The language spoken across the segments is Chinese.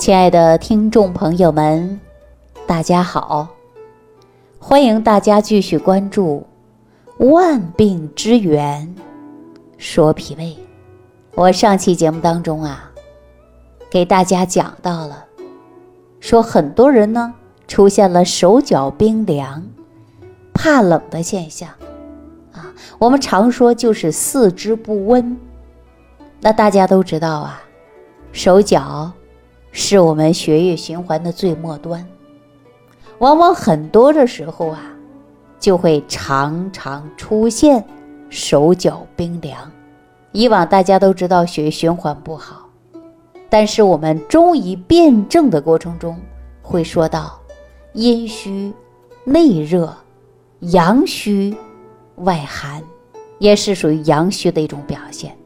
亲爱的听众朋友们，大家好！欢迎大家继续关注《万病之源说脾胃》。我上期节目当中啊，给大家讲到了，说很多人呢出现了手脚冰凉、怕冷的现象啊。我们常说就是四肢不温。那大家都知道啊，手脚。是我们血液循环的最末端，往往很多的时候啊，就会常常出现手脚冰凉。以往大家都知道血液循环不好，但是我们中医辨证的过程中会说到阴虚内热，阳虚外寒，也是属于阳虚的一种表现。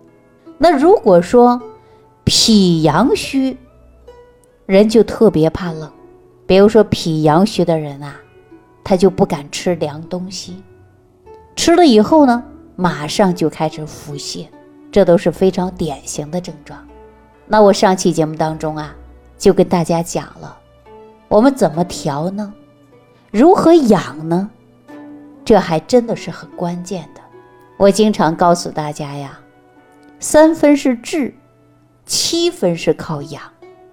那如果说脾阳虚，人就特别怕冷，比如说脾阳虚的人啊，他就不敢吃凉东西，吃了以后呢，马上就开始腹泻，这都是非常典型的症状。那我上期节目当中啊，就跟大家讲了，我们怎么调呢？如何养呢？这还真的是很关键的。我经常告诉大家呀，三分是治，七分是靠养。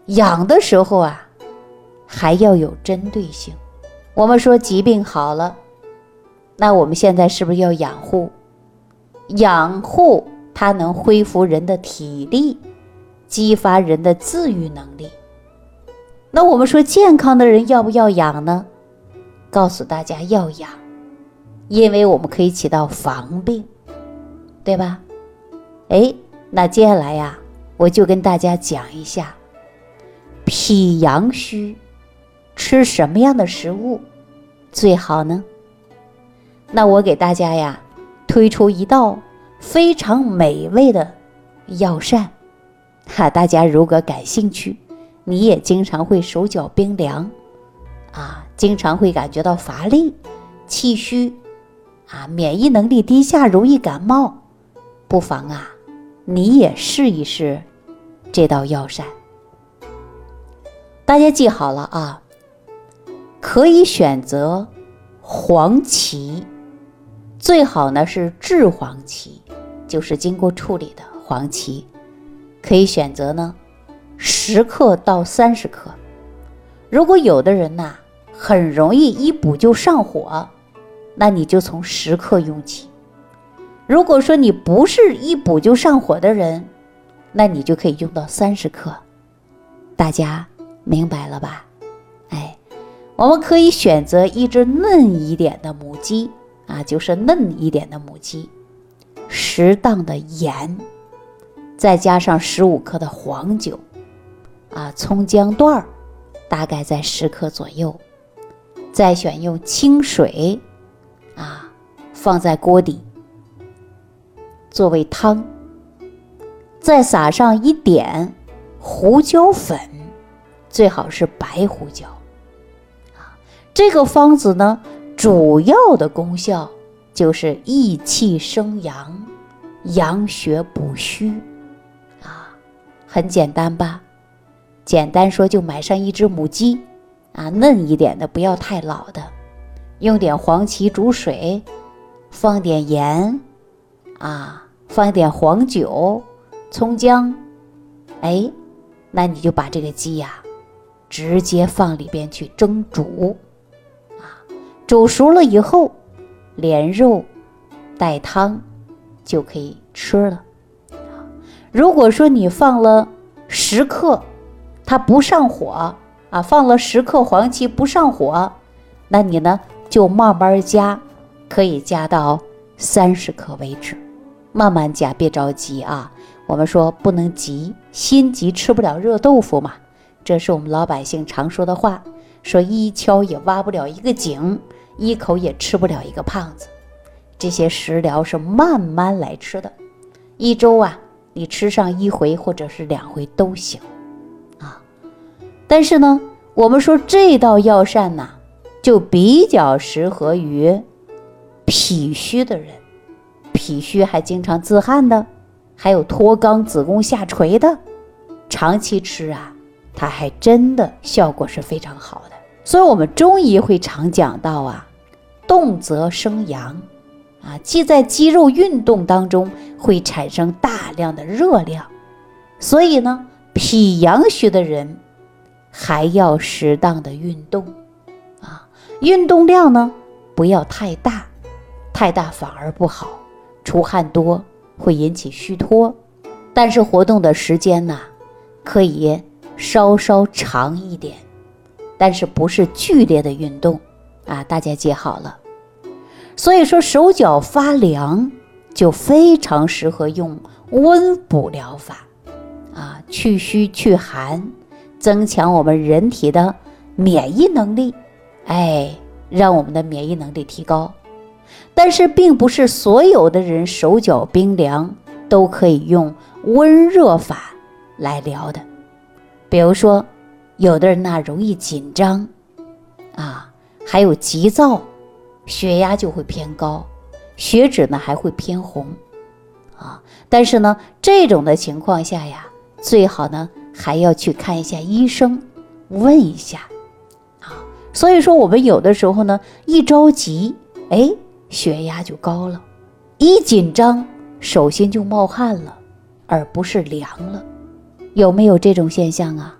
养的时候啊，还要有针对性。我们说疾病好了，那我们现在是不是要养护？养护它能恢复人的体力，激发人的自愈能力。那我们说健康的人要不要养呢？告诉大家要养，因为我们可以起到防病，对吧？哎，那接下来呀，我就跟大家讲一下。脾阳虚，吃什么样的食物最好呢？那我给大家呀推出一道非常美味的药膳，哈，大家如果感兴趣，你也经常会手脚冰凉，啊，经常会感觉到乏力、气虚，啊，免疫能力低下，容易感冒，不妨啊，你也试一试这道药膳。大家记好了啊，可以选择黄芪，最好呢是制黄芪，就是经过处理的黄芪，可以选择呢十克到三十克。如果有的人呐很容易一补就上火，那你就从十克用起。如果说你不是一补就上火的人，那你就可以用到三十克。大家。明白了吧？哎，我们可以选择一只嫩一点的母鸡啊，就是嫩一点的母鸡，适当的盐，再加上十五克的黄酒，啊，葱姜段儿大概在十克左右，再选用清水啊，放在锅底作为汤，再撒上一点胡椒粉。最好是白胡椒，啊，这个方子呢，主要的功效就是益气生阳、养血补虚，啊，很简单吧？简单说，就买上一只母鸡，啊，嫩一点的，不要太老的，用点黄芪煮水，放点盐，啊，放点黄酒、葱姜，哎，那你就把这个鸡呀。直接放里边去蒸煮，啊，煮熟了以后，连肉带汤就可以吃了。如果说你放了十克，它不上火啊，放了十克黄芪不上火，那你呢就慢慢加，可以加到三十克为止，慢慢加，别着急啊。我们说不能急，心急吃不了热豆腐嘛。这是我们老百姓常说的话，说一锹也挖不了一个井，一口也吃不了一个胖子。这些食疗是慢慢来吃的，一周啊，你吃上一回或者是两回都行，啊。但是呢，我们说这道药膳呢，就比较适合于脾虚的人，脾虚还经常自汗的，还有脱肛、子宫下垂的，长期吃啊。它还真的效果是非常好的。所以，我们中医会常讲到啊，动则生阳，啊，即在肌肉运动当中会产生大量的热量，所以呢，脾阳虚的人还要适当的运动，啊，运动量呢不要太大，太大反而不好，出汗多会引起虚脱，但是活动的时间呢，可以稍稍长一点。但是不是剧烈的运动啊？大家记好了。所以说手脚发凉就非常适合用温补疗法啊，去虚去寒，增强我们人体的免疫能力，哎，让我们的免疫能力提高。但是并不是所有的人手脚冰凉都可以用温热法来疗的，比如说。有的人呢容易紧张，啊，还有急躁，血压就会偏高，血脂呢还会偏红，啊，但是呢这种的情况下呀，最好呢还要去看一下医生，问一下，啊，所以说我们有的时候呢一着急，哎，血压就高了，一紧张手心就冒汗了，而不是凉了，有没有这种现象啊？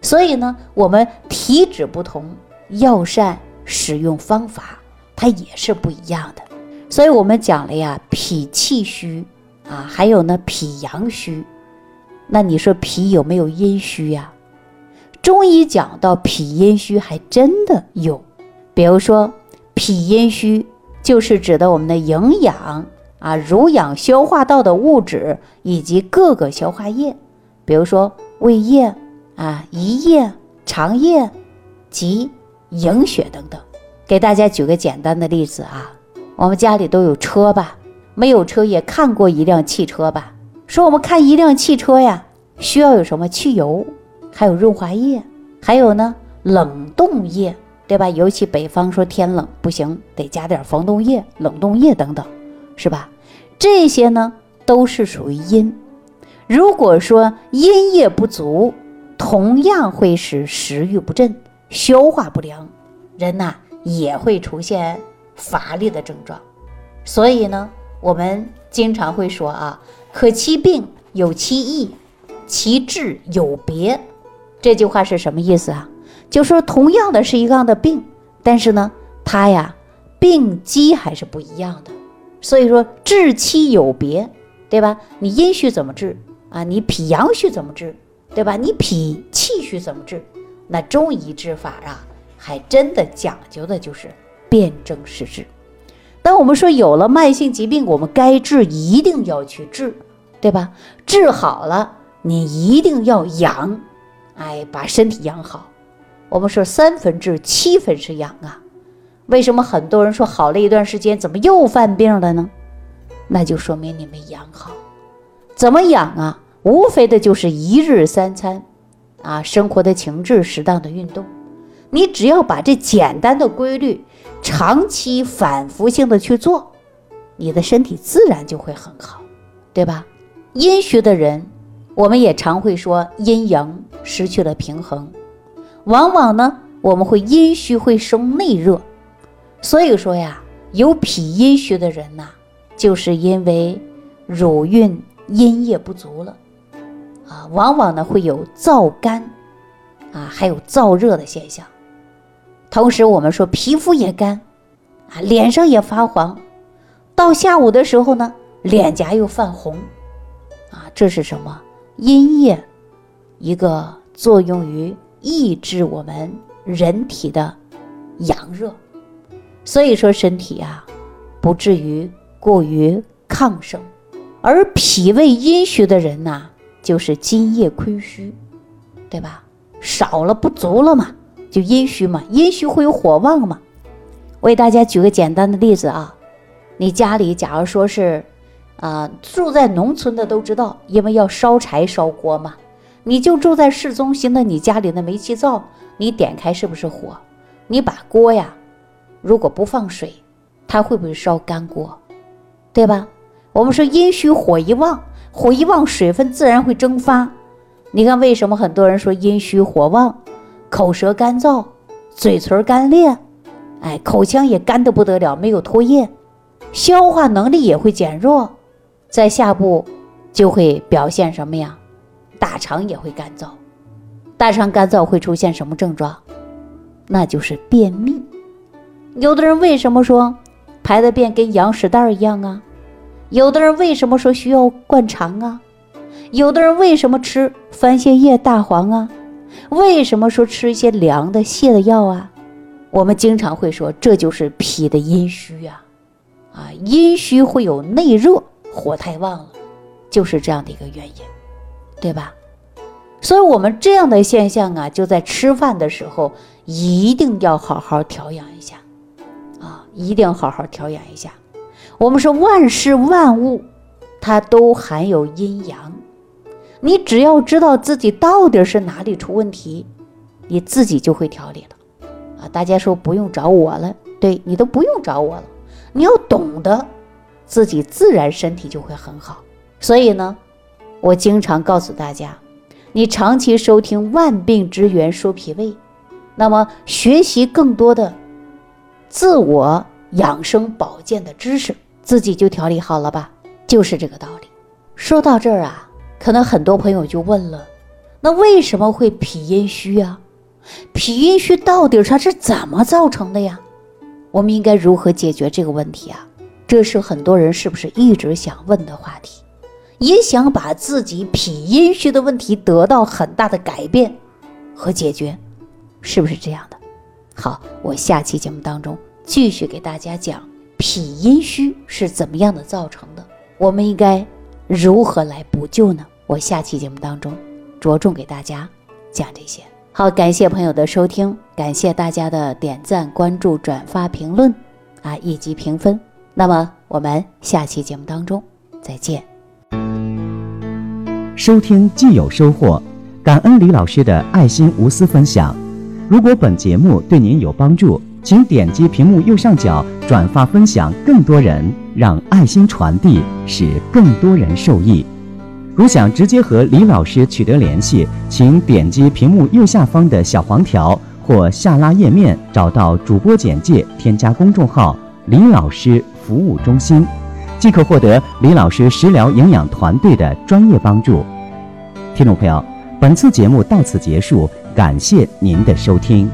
所以呢，我们体质不同，药膳使用方法它也是不一样的。所以我们讲了呀，脾气虚啊，还有呢脾阳虚。那你说脾有没有阴虚呀？中医讲到脾阴虚，还真的有。比如说脾阴虚，就是指的我们的营养啊、濡养消化道的物质以及各个消化液，比如说胃液。啊，胰液、肠液及营血等等，给大家举个简单的例子啊。我们家里都有车吧？没有车也看过一辆汽车吧？说我们看一辆汽车呀，需要有什么汽油，还有润滑液，还有呢冷冻液，对吧？尤其北方说天冷不行，得加点防冻液、冷冻液等等，是吧？这些呢都是属于阴。如果说阴液不足，同样会使食欲不振、消化不良，人呐也会出现乏力的症状。所以呢，我们经常会说啊，可其病有其意，其治有别。这句话是什么意思啊？就说同样的是一样的病，但是呢，它呀病机还是不一样的。所以说治期有别，对吧？你阴虚怎么治啊？你脾阳虚怎么治？对吧？你脾气虚怎么治？那中医治法啊，还真的讲究的就是辨证施治。当我们说有了慢性疾病，我们该治一定要去治，对吧？治好了，你一定要养，哎，把身体养好。我们说三分治，七分是养啊。为什么很多人说好了一段时间，怎么又犯病了呢？那就说明你没养好。怎么养啊？无非的就是一日三餐，啊，生活的情志，适当的运动。你只要把这简单的规律长期反复性的去做，你的身体自然就会很好，对吧？阴虚的人，我们也常会说阴阳失去了平衡，往往呢，我们会阴虚会生内热。所以说呀，有脾阴虚的人呐，就是因为乳晕阴液不足了。啊，往往呢会有燥干，啊，还有燥热的现象。同时，我们说皮肤也干，啊，脸上也发黄，到下午的时候呢，脸颊又泛红，啊，这是什么？阴液一个作用于抑制我们人体的阳热，所以说身体啊不至于过于亢盛。而脾胃阴虚的人呐。就是津液亏虚，对吧？少了不足了嘛，就阴虚嘛。阴虚会有火旺嘛。我给大家举个简单的例子啊，你家里假如说是，啊，住在农村的都知道，因为要烧柴烧锅嘛。你就住在市中心的，你家里的煤气灶，你点开是不是火？你把锅呀，如果不放水，它会不会烧干锅？对吧？我们说阴虚火一旺。火一旺，水分自然会蒸发，你看，为什么很多人说阴虚火旺，口舌干燥，嘴唇干裂，哎，口腔也干得不得了，没有唾液，消化能力也会减弱，在下部就会表现什么呀？大肠也会干燥，大肠干燥会出现什么症状？那就是便秘。有的人为什么说排的便跟羊屎蛋一样啊？有的人为什么说需要灌肠啊？有的人为什么吃番泻叶、大黄啊？为什么说吃一些凉的泻的药啊？我们经常会说这就是脾的阴虚呀，啊，阴虚会有内热，火太旺了，就是这样的一个原因，对吧？所以，我们这样的现象啊，就在吃饭的时候一定要好好调养一下，啊，一定要好好调养一下。我们说万事万物，它都含有阴阳，你只要知道自己到底是哪里出问题，你自己就会调理了。啊，大家说不用找我了，对你都不用找我了，你要懂得，自己自然身体就会很好。所以呢，我经常告诉大家。你长期收听万病之源说脾胃，那么学习更多的自我养生保健的知识，自己就调理好了吧？就是这个道理。说到这儿啊，可能很多朋友就问了：那为什么会脾阴虚啊？脾阴虚到底它是怎么造成的呀？我们应该如何解决这个问题啊？这是很多人是不是一直想问的话题？也想把自己脾阴虚的问题得到很大的改变和解决，是不是这样的？好，我下期节目当中继续给大家讲脾阴虚是怎么样的造成的，我们应该如何来补救呢？我下期节目当中着重给大家讲这些。好，感谢朋友的收听，感谢大家的点赞、关注、转发、评论啊，以及评分。那么我们下期节目当中再见。收听既有收获，感恩李老师的爱心无私分享。如果本节目对您有帮助，请点击屏幕右上角转发分享，更多人让爱心传递，使更多人受益。如想直接和李老师取得联系，请点击屏幕右下方的小黄条或下拉页面，找到主播简介，添加公众号“李老师服务中心”。即可获得李老师食疗营养团队的专业帮助。听众朋友，本次节目到此结束，感谢您的收听。